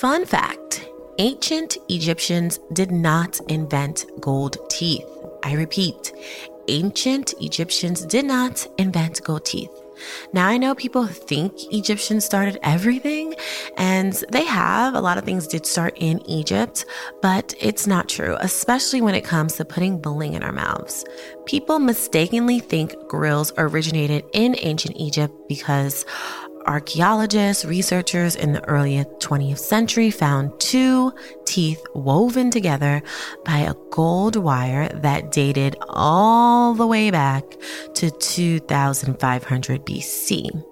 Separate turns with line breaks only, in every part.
Fun fact ancient Egyptians did not invent gold teeth. I repeat, ancient Egyptians did not invent gold teeth. Now, I know people think Egyptians started everything, and they have. A lot of things did start in Egypt, but it's not true, especially when it comes to putting bling in our mouths. People mistakenly think grills originated in ancient Egypt because archaeologists, researchers in the early 20th century found two teeth woven together by a gold wire that dated all the way back to 2500 BC.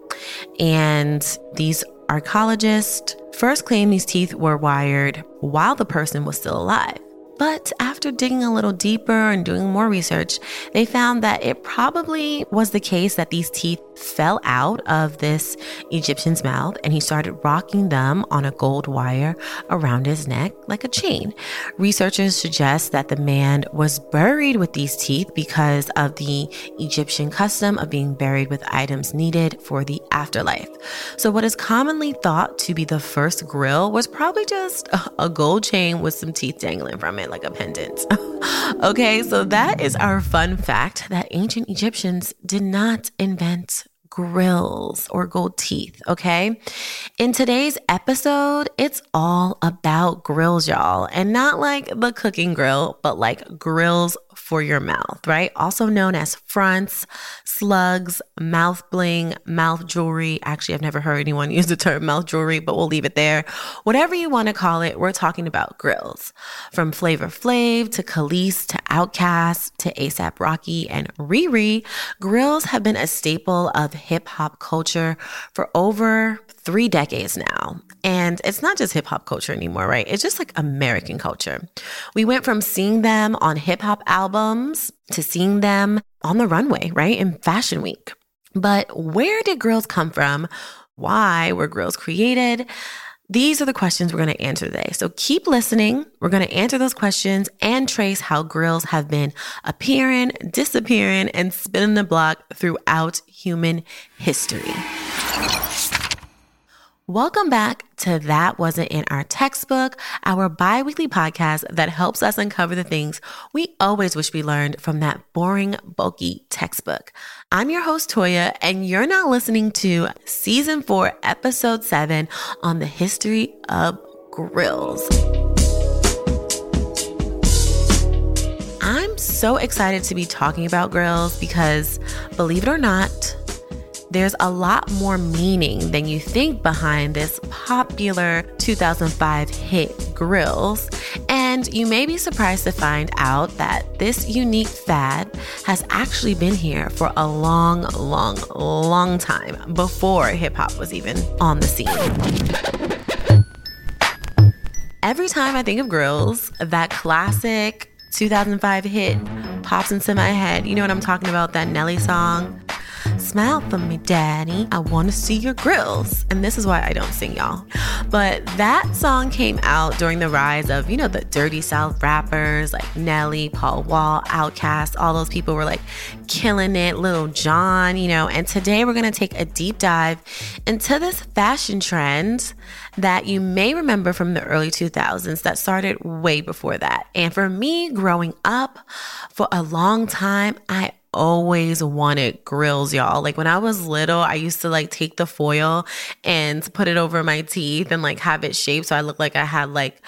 And these archaeologists first claimed these teeth were wired while the person was still alive. But after digging a little deeper and doing more research, they found that it probably was the case that these teeth fell out of this Egyptian's mouth and he started rocking them on a gold wire around his neck like a chain. Researchers suggest that the man was buried with these teeth because of the Egyptian custom of being buried with items needed for the afterlife. So, what is commonly thought to be the first grill was probably just a gold chain with some teeth dangling from it like a pendant. okay, so that is our fun fact that ancient Egyptians did not invent grills or gold teeth, okay? In today's episode, it's all about grills, y'all, and not like the cooking grill, but like grills for your mouth, right? Also known as fronts, slugs, mouth bling, mouth jewelry. Actually, I've never heard anyone use the term mouth jewelry, but we'll leave it there. Whatever you want to call it, we're talking about grills. From Flavor Flav to Kelis to Outkast to ASAP Rocky and Riri, grills have been a staple of hip hop culture for over three decades now. And it's not just hip hop culture anymore, right? It's just like American culture. We went from seeing them on hip hop albums to seeing them on the runway, right? In Fashion Week. But where did grills come from? Why were grills created? These are the questions we're going to answer today. So keep listening. We're going to answer those questions and trace how grills have been appearing, disappearing, and spinning the block throughout human history. Welcome back to That Wasn't in Our Textbook, our bi weekly podcast that helps us uncover the things we always wish we learned from that boring, bulky textbook. I'm your host, Toya, and you're now listening to season four, episode seven on the history of grills. I'm so excited to be talking about grills because, believe it or not, there's a lot more meaning than you think behind this popular 2005 hit Grillz. And you may be surprised to find out that this unique fad has actually been here for a long, long, long time before hip hop was even on the scene. Every time I think of grills, that classic 2005 hit pops into my head. You know what I'm talking about? That Nelly song. Smile for me, daddy. I want to see your grills. And this is why I don't sing, y'all. But that song came out during the rise of, you know, the dirty South rappers like Nelly, Paul Wall, Outkast. All those people were like killing it. Lil Jon, you know. And today we're going to take a deep dive into this fashion trend that you may remember from the early 2000s that started way before that. And for me, growing up for a long time, I always wanted grills, y'all. Like when I was little, I used to like take the foil and put it over my teeth and like have it shaped so I looked like I had like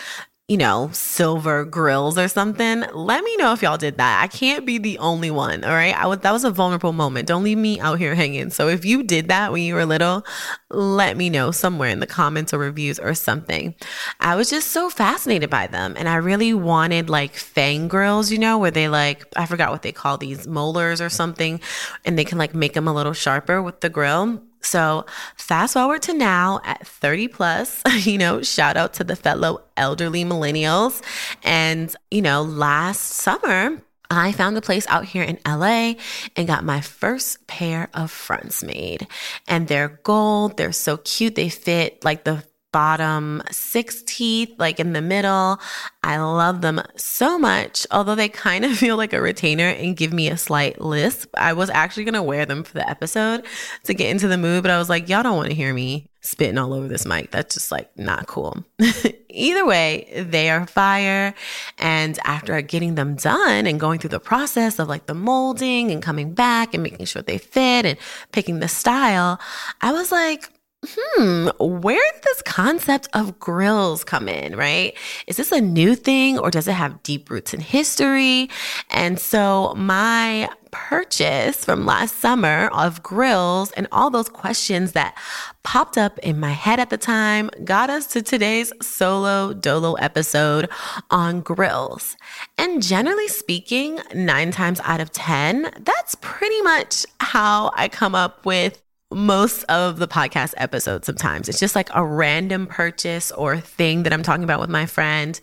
you know, silver grills or something. Let me know if y'all did that. I can't be the only one. All right. I was, that was a vulnerable moment. Don't leave me out here hanging. So if you did that when you were little, let me know somewhere in the comments or reviews or something. I was just so fascinated by them. And I really wanted like fang grills, you know, where they like, I forgot what they call these molars or something. And they can like make them a little sharper with the grill. So, fast forward to now at 30 plus, you know, shout out to the fellow elderly millennials. And, you know, last summer, I found a place out here in LA and got my first pair of fronts made. And they're gold, they're so cute. They fit like the bottom six teeth, like in the middle. I love them so much, although they kind of feel like a retainer and give me a slight lisp. I was actually going to wear them for the episode to get into the mood, but I was like, y'all don't want to hear me spitting all over this mic. That's just like not cool. Either way, they are fire. And after getting them done and going through the process of like the molding and coming back and making sure they fit and picking the style, I was like, hmm, where did this concept of grills come in, right? Is this a new thing or does it have deep roots in history? And so my purchase from last summer of grills and all those questions that popped up in my head at the time got us to today's solo dolo episode on grills. And generally speaking, nine times out of 10, that's pretty much how I come up with most of the podcast episodes sometimes. It's just like a random purchase or thing that I'm talking about with my friend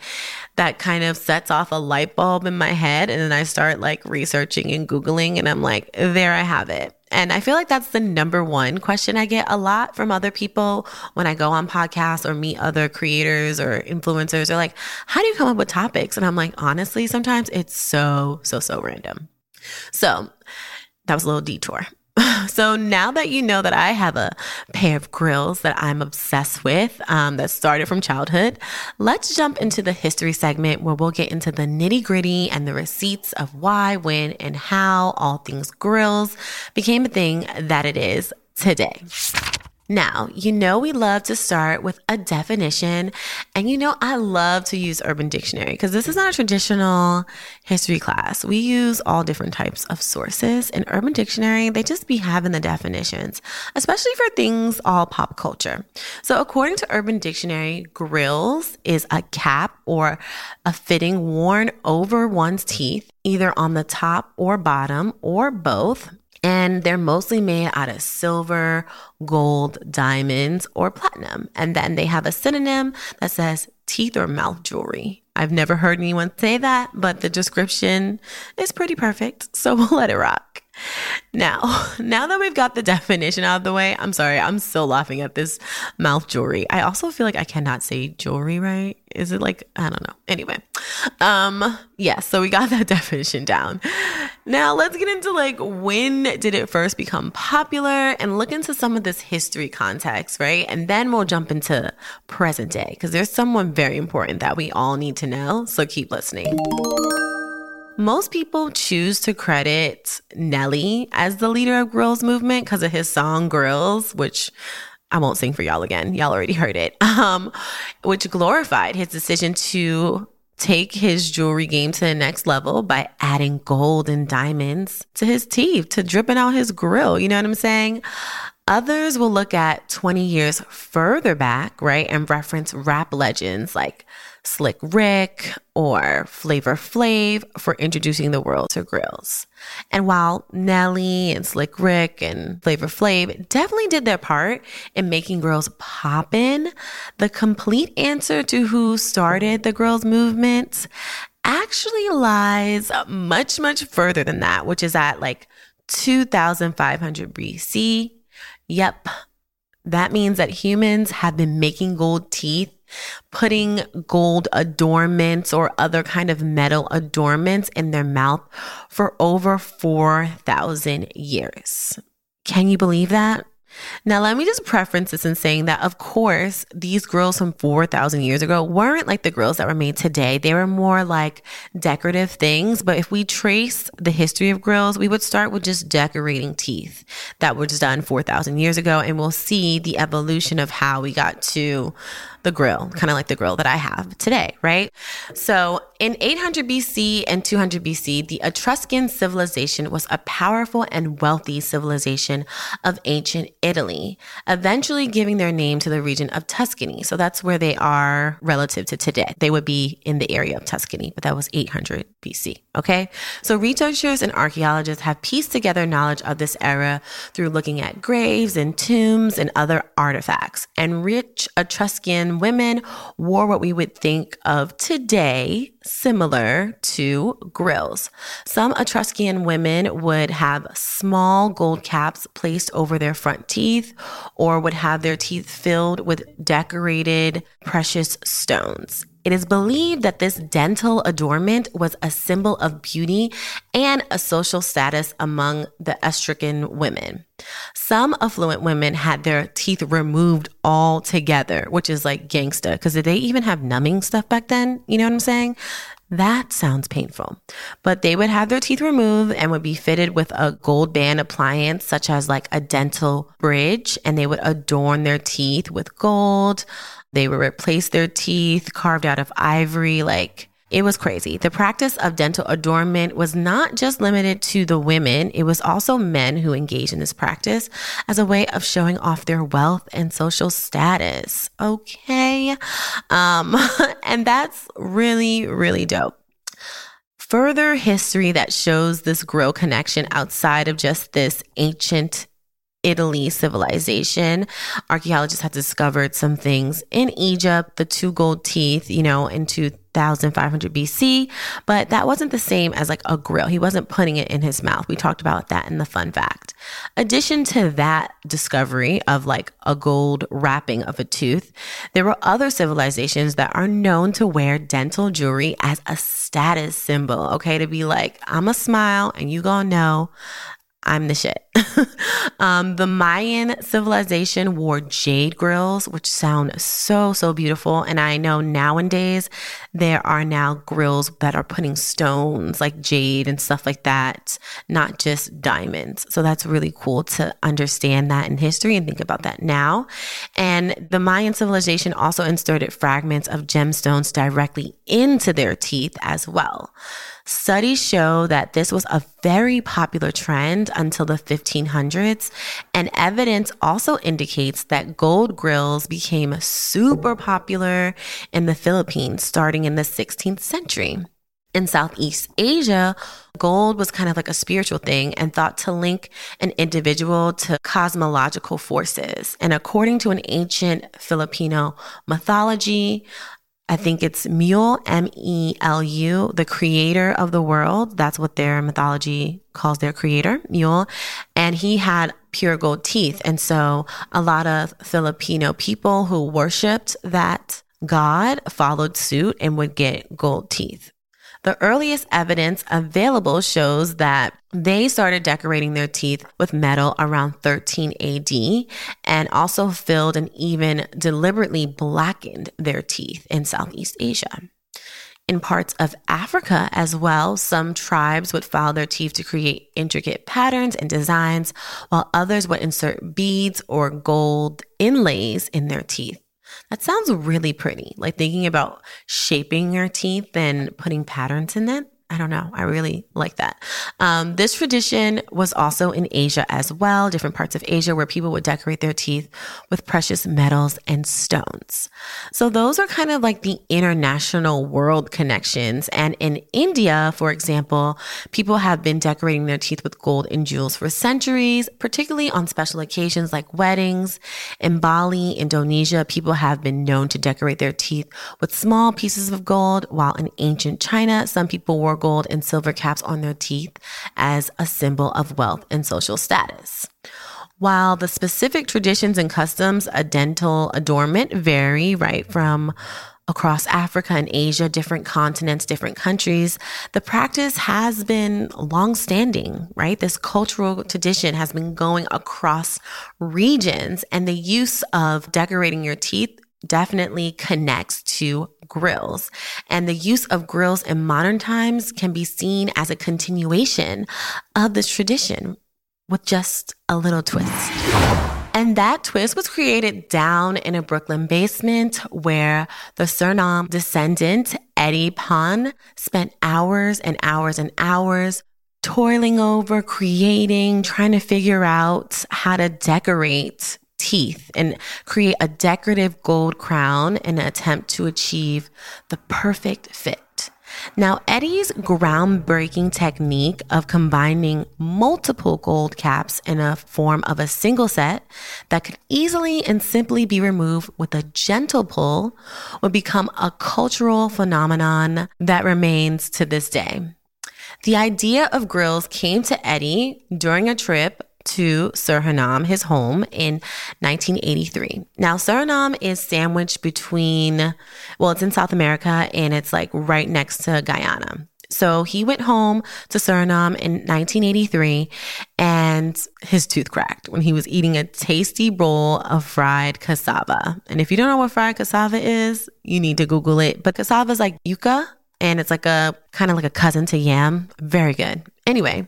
that kind of sets off a light bulb in my head. And then I start like researching and Googling, and I'm like, there I have it. And I feel like that's the number one question I get a lot from other people when I go on podcasts or meet other creators or influencers. They're like, how do you come up with topics? And I'm like, honestly, sometimes it's so, so, so random. So that was a little detour. So now that you know that I have a pair of grills that I'm obsessed with um, that started from childhood, let's jump into the history segment where we'll get into the nitty gritty and the receipts of why, when, and how all things grills became a thing that it is today. Now, you know, we love to start with a definition. And you know, I love to use Urban Dictionary because this is not a traditional history class. We use all different types of sources. In Urban Dictionary, they just be having the definitions, especially for things all pop culture. So, according to Urban Dictionary, grills is a cap or a fitting worn over one's teeth, either on the top or bottom or both and they're mostly made out of silver, gold, diamonds, or platinum. And then they have a synonym that says teeth or mouth jewelry. I've never heard anyone say that, but the description is pretty perfect. So we'll let it rock. Now, now that we've got the definition out of the way, I'm sorry, I'm still laughing at this mouth jewelry. I also feel like I cannot say jewelry right. Is it like I don't know. Anyway. Um yeah, so we got that definition down. Now, let's get into like when did it first become popular and look into some of this history context, right? And then we'll jump into present day because there's someone very important that we all need to know. So keep listening. Most people choose to credit Nelly as the leader of Grillz movement because of his song Grills, which I won't sing for y'all again. Y'all already heard it. Um, which glorified his decision to take his jewelry game to the next level by adding gold and diamonds to his teeth, to dripping out his grill. You know what I'm saying? Others will look at 20 years further back, right, and reference rap legends like Slick Rick or Flavor Flav for introducing the world to grills. And while Nelly and Slick Rick and Flavor Flav definitely did their part in making grills poppin', the complete answer to who started the grills movement actually lies much, much further than that, which is at like 2500 BC. Yep. That means that humans have been making gold teeth putting gold adornments or other kind of metal adornments in their mouth for over 4,000 years. Can you believe that? Now, let me just preference this in saying that, of course, these grills from 4,000 years ago weren't like the grills that were made today. They were more like decorative things. But if we trace the history of grills, we would start with just decorating teeth that was done 4,000 years ago. And we'll see the evolution of how we got to the grill, kind of like the grill that I have today, right? So in 800 BC and 200 BC, the Etruscan civilization was a powerful and wealthy civilization of ancient Italy, eventually giving their name to the region of Tuscany. So that's where they are relative to today. They would be in the area of Tuscany, but that was 800 BC. Okay. So researchers and archaeologists have pieced together knowledge of this era through looking at graves and tombs and other artifacts. And rich Etruscan women wore what we would think of today similar to grills. Some Etruscan women would have small gold caps placed over their front teeth or would have their teeth filled with decorated precious stones. It is believed that this dental adornment was a symbol of beauty and a social status among the Etruscan women. Some affluent women had their teeth removed altogether, which is like gangsta, because did they even have numbing stuff back then? You know what I'm saying? That sounds painful. But they would have their teeth removed and would be fitted with a gold band appliance, such as like a dental bridge, and they would adorn their teeth with gold. They would replace their teeth carved out of ivory, like it was crazy. The practice of dental adornment was not just limited to the women, it was also men who engaged in this practice as a way of showing off their wealth and social status. Okay. Um, and that's really, really dope. Further history that shows this grill connection outside of just this ancient Italy civilization. Archaeologists have discovered some things in Egypt, the two gold teeth, you know, in 2500 BC, but that wasn't the same as like a grill. He wasn't putting it in his mouth. We talked about that in the fun fact. Addition to that discovery of like a gold wrapping of a tooth, there were other civilizations that are known to wear dental jewelry as a status symbol, okay? To be like, I'm a smile and you gonna know I'm the shit. Um, the Mayan civilization wore jade grills, which sound so, so beautiful. And I know nowadays there are now grills that are putting stones like jade and stuff like that, not just diamonds. So that's really cool to understand that in history and think about that now. And the Mayan civilization also inserted fragments of gemstones directly into their teeth as well. Studies show that this was a very popular trend until the 1500s, and evidence also indicates that gold grills became super popular in the Philippines starting in the 16th century. In Southeast Asia, gold was kind of like a spiritual thing and thought to link an individual to cosmological forces. And according to an ancient Filipino mythology, I think it's Melu, M E L U, the creator of the world. That's what their mythology calls their creator, Melu. And he had pure gold teeth. And so a lot of Filipino people who worshiped that god followed suit and would get gold teeth. The earliest evidence available shows that they started decorating their teeth with metal around 13 AD and also filled and even deliberately blackened their teeth in Southeast Asia. In parts of Africa as well, some tribes would file their teeth to create intricate patterns and designs, while others would insert beads or gold inlays in their teeth. That sounds really pretty. Like thinking about shaping your teeth and putting patterns in it. I don't know. I really like that. Um, this tradition was also in Asia as well, different parts of Asia where people would decorate their teeth with precious metals and stones. So those are kind of like the international world connections. And in India, for example, people have been decorating their teeth with gold and jewels for centuries, particularly on special occasions like weddings. In Bali, Indonesia, people have been known to decorate their teeth with small pieces of gold, while in ancient China, some people wore gold and silver caps on their teeth as a symbol of wealth and social status. While the specific traditions and customs a dental adornment vary, right, from across Africa and Asia, different continents, different countries, the practice has been long-standing, right? This cultural tradition has been going across regions and the use of decorating your teeth definitely connects to grills. And the use of grills in modern times can be seen as a continuation of this tradition with just a little twist. And that twist was created down in a Brooklyn basement where the Suriname descendant, Eddie Plein, spent hours and hours and hours toiling over, creating, trying to figure out how to decorate teeth and create a decorative gold crown in an attempt to achieve the perfect fit. Now, Eddie's groundbreaking technique of combining multiple gold caps in a form of a single set that could easily and simply be removed with a gentle pull would become a cultural phenomenon that remains to this day. The idea of grills came to Eddie during a trip to Suriname, his home, in 1983. Now, Suriname is sandwiched between, well, it's in South America and it's like right next to Guyana. So he went home to Suriname in 1983 and his tooth cracked when he was eating a tasty roll of fried cassava. And if you don't know what fried cassava is, you need to Google it. But cassava is like yuca and it's like a kind of like a cousin to yam. Very good. Anyway,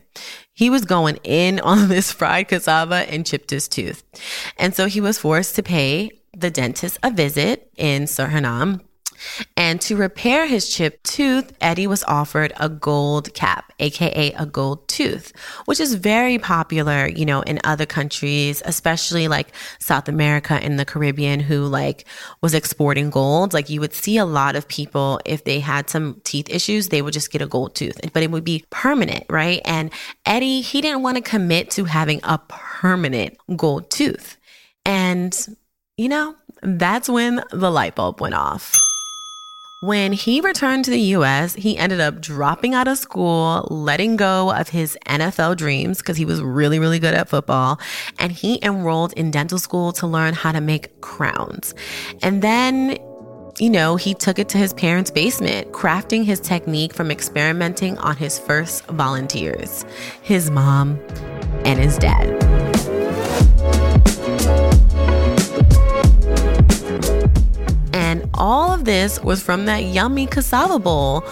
he was going in on this fried cassava and chipped his tooth. And so he was forced to pay the dentist a visit in Suriname and to repair his chipped tooth, Eddie was offered a gold cap, aka a gold tooth, which is very popular, you know, in other countries, especially like South America and the Caribbean who like was exporting gold. Like you would see a lot of people if they had some teeth issues, they would just get a gold tooth, but it would be permanent, right? And Eddie, he didn't want to commit to having a permanent gold tooth. And you know, that's when the light bulb went off. When he returned to the US, he ended up dropping out of school, letting go of his NFL dreams because he was really, really good at football. And he enrolled in dental school to learn how to make crowns. And then you know, he took it to his parents' basement, crafting his technique from experimenting on his first volunteers, his mom and his dad. All of this was from that yummy cassava bowl,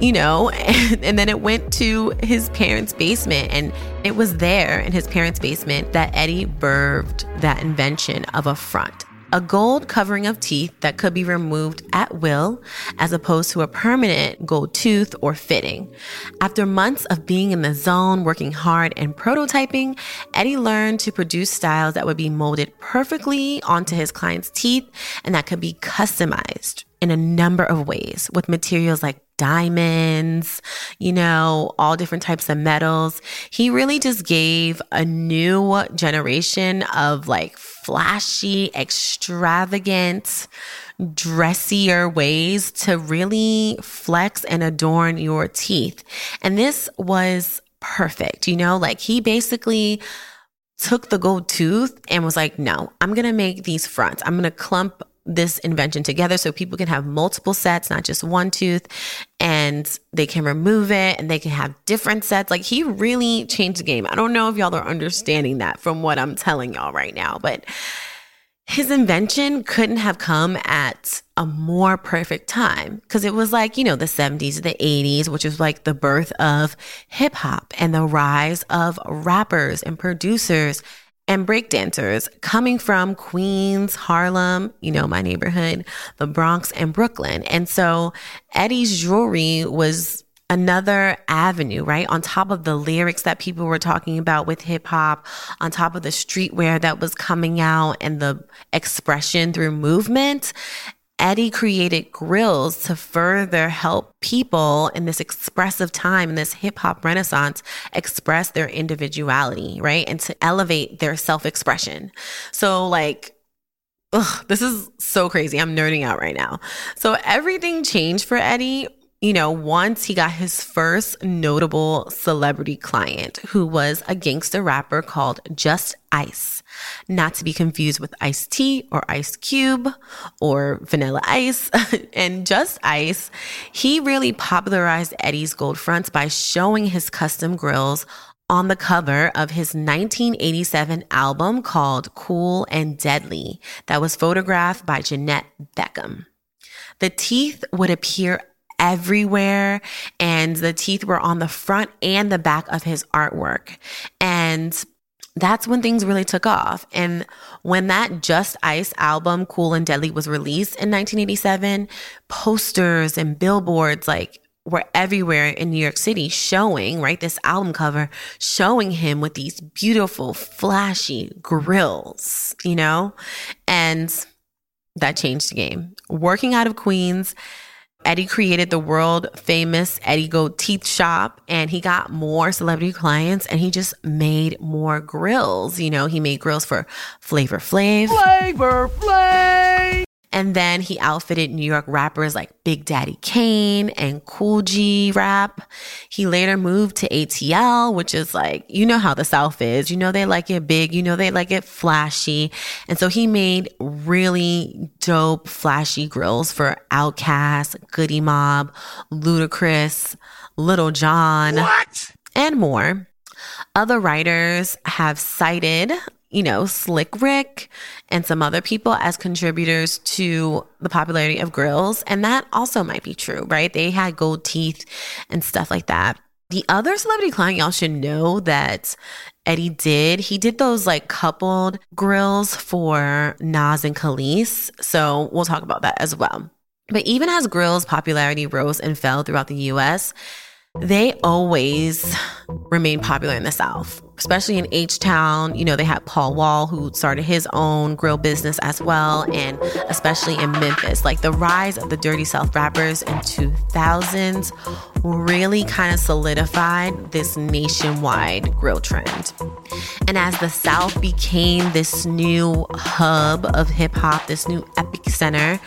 you know, and, and, then it went to his parents' basement. And it was there in his parents' basement that Eddie birthed that invention of a front a gold covering of teeth that could be removed at will, as opposed to a permanent gold tooth or fitting. After months of being in the zone, working hard and prototyping, Eddie learned to produce styles that would be molded perfectly onto his client's teeth and that could be customized in a number of ways with materials like diamonds, you know, all different types of metals. He really just gave a new generation of like flashy, extravagant, dressier ways to really flex and adorn your teeth. And this was perfect, you know, like he basically took the gold tooth and was like, no, I'm going to make these fronts. I'm going to clump this invention together so people can have multiple sets, not just one tooth, and they can remove it and they can have different sets. Like he really changed the game. I don't know if y'all are understanding that from what I'm telling y'all right now, but his invention couldn't have come at a more perfect time because it was like, you know, the 70s, the 80s, which is like the birth of hip hop and the rise of rappers and producers and breakdancers coming from Queens, Harlem, you know, my neighborhood, the Bronx, and Brooklyn. And so Eddie's jewelry was another avenue, right? On top of the lyrics that people were talking about with hip hop, on top of the streetwear that was coming out and the expression through movement. Eddie created grills to further help people in this expressive time, in this hip hop renaissance, express their individuality, right? And to elevate their self expression. So, like, ugh, this is so crazy. I'm nerding out right now. So, everything changed for Eddie you know, once he got his first notable celebrity client, who was a gangster rapper called Just Ice, not to be confused with Ice-T or Ice Cube or Vanilla Ice. and Just Ice, he really popularized Eddie's gold fronts by showing his custom grills on the cover of his 1987 album called Kool and Deadly, that was photographed by Janette Beckman. The teeth would appear everywhere and the teeth were on the front and the back of his artwork. And that's when things really took off. And when that Just Ice album, Kool and Deadly, was released in 1987, posters and billboards like were everywhere in New York City showing, right? This album cover showing him with these beautiful, flashy grills, you know? And that changed the game. Working out of Queens, Eddie created the world famous Eddie Gold Teeth Shop and he got more celebrity clients and he just made more grills. You know, he made grills for Flavor Flav.
Flavor Flav!
And then he outfitted New York rappers like Big Daddy Kane and Kool G Rap. He later moved to ATL, which is like, you know how the South is. You know, they like it big. You know, they like it flashy. And so he made really dope, flashy grills for Outkast, Goodie Mob, Ludacris, Lil Jon. what? and more. Other writers have cited you know, Slick Rick and some other people as contributors to the popularity of grills. And that also might be true, right? They had gold teeth and stuff like that. The other celebrity client y'all should know that Eddie did, he did those like coupled grills for Nas and Kelis. So we'll talk about that as well. But even as grills' popularity rose and fell throughout the US, they always remained popular in the South especially in H Town. You know, they had Paul Wall, who started his own grill business as well, and especially in Memphis. Like the rise of the Dirty South rappers in 2000s really kind of solidified this nationwide grill trend. And as the South became this new hub of hip hop, this new epic center,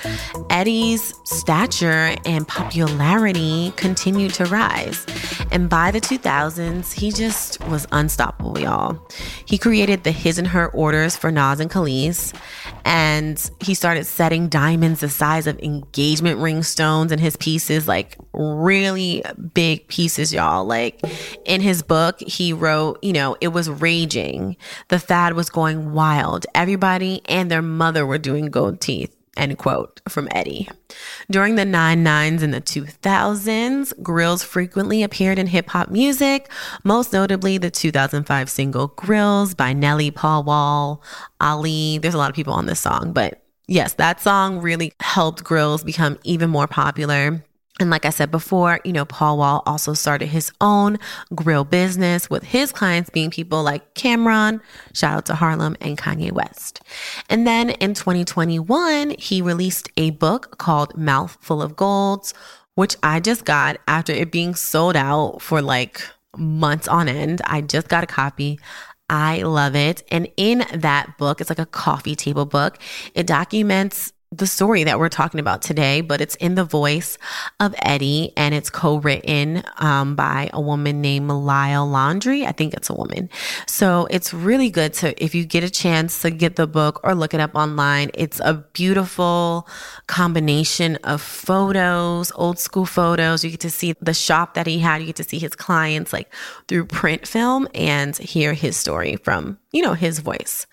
Eddie's stature and popularity continued to rise. And by the 2000s, he just was unstoppable y'all. He created the his and her orders for Nas and Kelis, and he started setting diamonds the size of engagement ring stones in his pieces, like really big pieces, y'all. Like in his book, he wrote, you know, it was raging. The fad was going wild. Everybody and their mother were doing gold teeth. End quote from Eddie. During the 99s and the 2000s, grills frequently appeared in hip hop music, most notably the 2005 single Grillz by Nelly, Paul Wall, Ali. There's a lot of people on this song, but yes, that song really helped grills become even more popular. And like I said before, you know, Paul Wall also started his own grill business with his clients being people like Cam'ron, shout out to Harlem, and Kanye West. And then in 2021, he released a book called Mouth Full of Golds, which I just got after it being sold out for like months on end. I just got a copy. I love it. And in that book, it's like a coffee table book. It documents the story that we're talking about today, but it's in the voice of Eddie and it's co-written um, by a woman named Lyle Laundry. I think it's a woman. So it's really good to, if you get a chance to get the book or look it up online, it's a beautiful combination of photos, old school photos. You get to see the shop that he had. You get to see his clients like through print film and hear his story from, you know, his voice.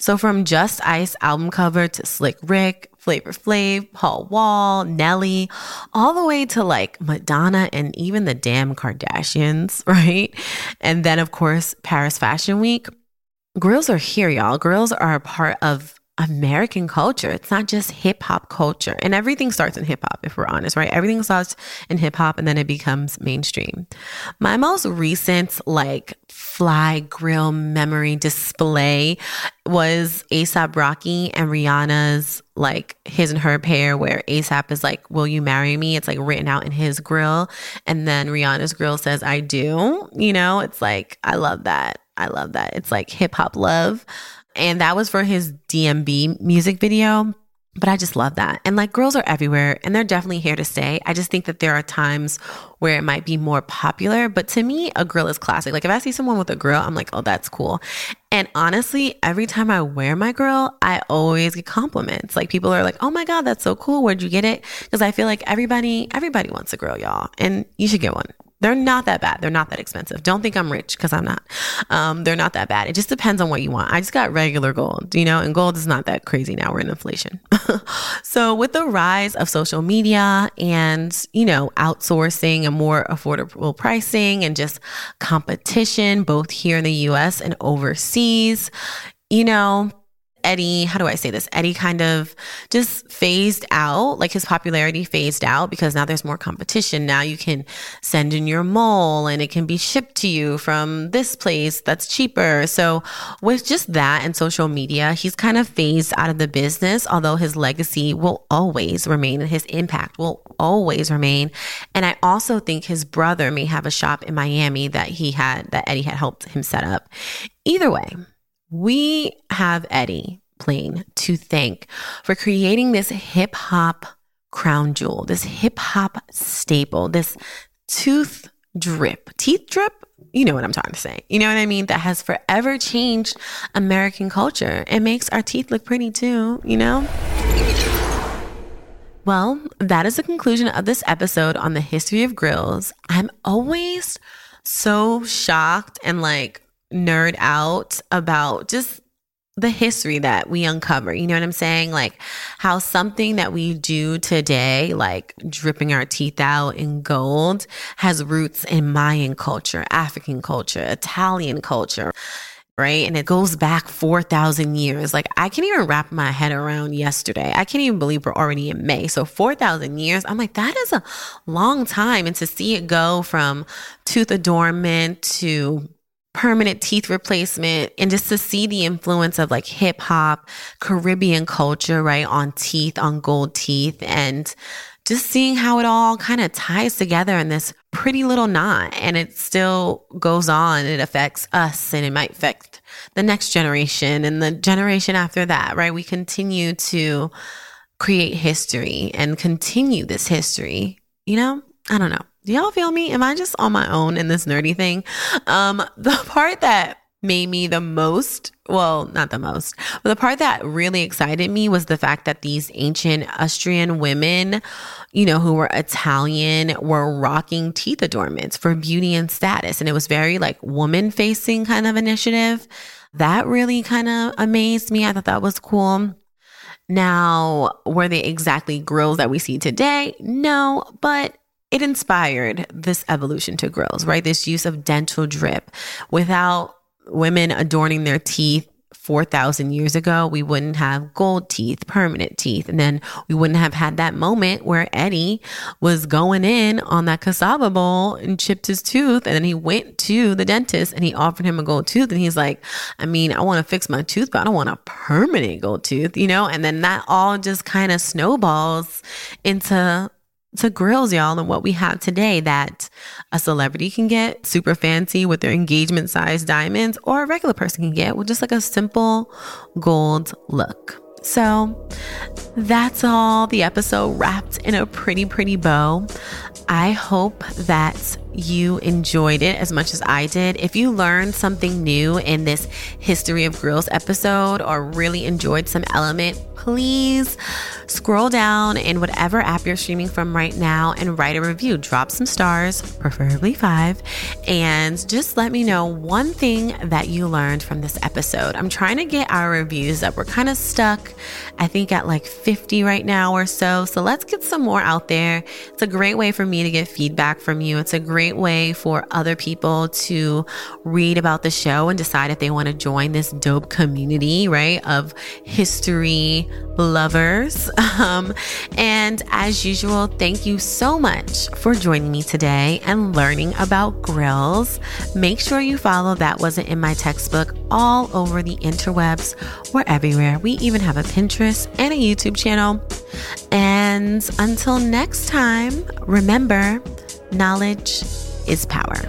So from Just Ice album cover to Slick Rick, Flavor Flav, Paul Wall, Nelly, all the way to like Madonna and even the damn Kardashians, right? And then of course Paris Fashion Week. Grills are here, y'all. Grills are a part of American culture. It's not just hip hop culture. And everything starts in hip hop, if we're honest, right? Everything starts in hip hop and then it becomes mainstream. My most recent, like, fly grill memory display was ASAP Rocky and Rihanna's, like, his and her pair, where ASAP is like, Will you marry me? It's like written out in his grill. And then Rihanna's grill says, I do. You know, it's like, I love that. I love that. It's like hip hop love. And that was for his DMB music video. But I just love that. And like grills are everywhere and they're definitely here to stay. I just think that there are times where it might be more popular. But to me, a grill is classic. Like if I see someone with a grill, I'm like, oh, that's cool. And honestly, every time I wear my grill, I always get compliments. Like people are like, oh my God, that's so cool. Where'd you get it? Because I feel like everybody, everybody wants a grill, y'all. And you should get one. They're not that bad. They're not that expensive. Don't think I'm rich because I'm not. Um, they're not that bad. It just depends on what you want. I just got regular gold, you know, and gold is not that crazy now. We're in inflation. so with the rise of social media and, you know, outsourcing and more affordable pricing and just competition, both here in the US and overseas, you know, Eddie, how do I say this? Eddie kind of just phased out, like his popularity phased out because now there's more competition. Now you can send in your mole and it can be shipped to you from this place that's cheaper. So with just that and social media, he's kind of phased out of the business, although his legacy will always remain and his impact will always remain. And I also think his brother may have a shop in Miami that he had, that Eddie had helped him set up. Either way, we have Eddie Plein to thank for creating this hip hop crown jewel, this hip hop staple, this tooth drip, teeth drip. You know what I'm trying to say. You know what I mean? That has forever changed American culture. It makes our teeth look pretty too, you know? Well, that is the conclusion of this episode on the history of grills. I'm always so shocked and like nerd out about just the history that we uncover. You know what I'm saying? Like how something that we do today, like dripping our teeth out in gold, has roots in Mayan culture, African culture, Italian culture right? And it goes back 4,000 years. Like I can't even wrap my head around yesterday. I can't even believe we're already in May. So 4,000 years, I'm like, that is a long time. And to see it go from tooth adornment to permanent teeth replacement and just to see the influence of like hip hop, Caribbean culture, right? On teeth, on gold teeth and just seeing how it all kind of ties together in this pretty little knot and it still goes on. It affects us and it might affect the next generation and the generation after that, right? We continue to create history and continue this history. You know, I don't know. Do y'all feel me? Am I just on my own in this nerdy thing? Um, the part that made me the most well, not the most, but the part that really excited me was the fact that these ancient Austrian women, you know, who were Italian, were rocking teeth adornments for beauty and status. And it was very like woman facing kind of initiative. That really kind of amazed me. I thought that was cool. Now, were they exactly grills that we see today? No, but it inspired this evolution to grills, right? This use of dental drip without women adorning their teeth 4,000 years ago, we wouldn't have gold teeth, permanent teeth. And then we wouldn't have had that moment where Eddie was going in on that cassava bowl and chipped his tooth. And then he went to the dentist and he offered him a gold tooth. And he's like, I mean, I want to fix my tooth, but I don't want a permanent gold tooth, you know? And then that all just kind of snowballs into to grills, y'all, and what we have today that a celebrity can get super fancy with their engagement size diamonds, or a regular person can get with just like a simple gold look. So that's all the episode wrapped in a pretty, pretty bow. I hope that you enjoyed it as much as I did. If you learned something new in this History of Grills episode or really enjoyed some element, please scroll down in whatever app you're streaming from right now and write a review. Drop some stars, preferably five, and just let me know one thing that you learned from this episode. I'm trying to get our reviews up. We're kind of stuck, I think, at like 50 right now or so. So let's get some more out there. It's a great way for me to get feedback from you. It's a great way for other people to read about the show and decide if they want to join this dope community, right, of history lovers. Um, and as usual, thank you so much for joining me today and learning about grills. Make sure you follow That Wasn't in My Textbook all over the interwebs. We're everywhere. We even have a Pinterest and a YouTube channel. And until next time, remember knowledge is power.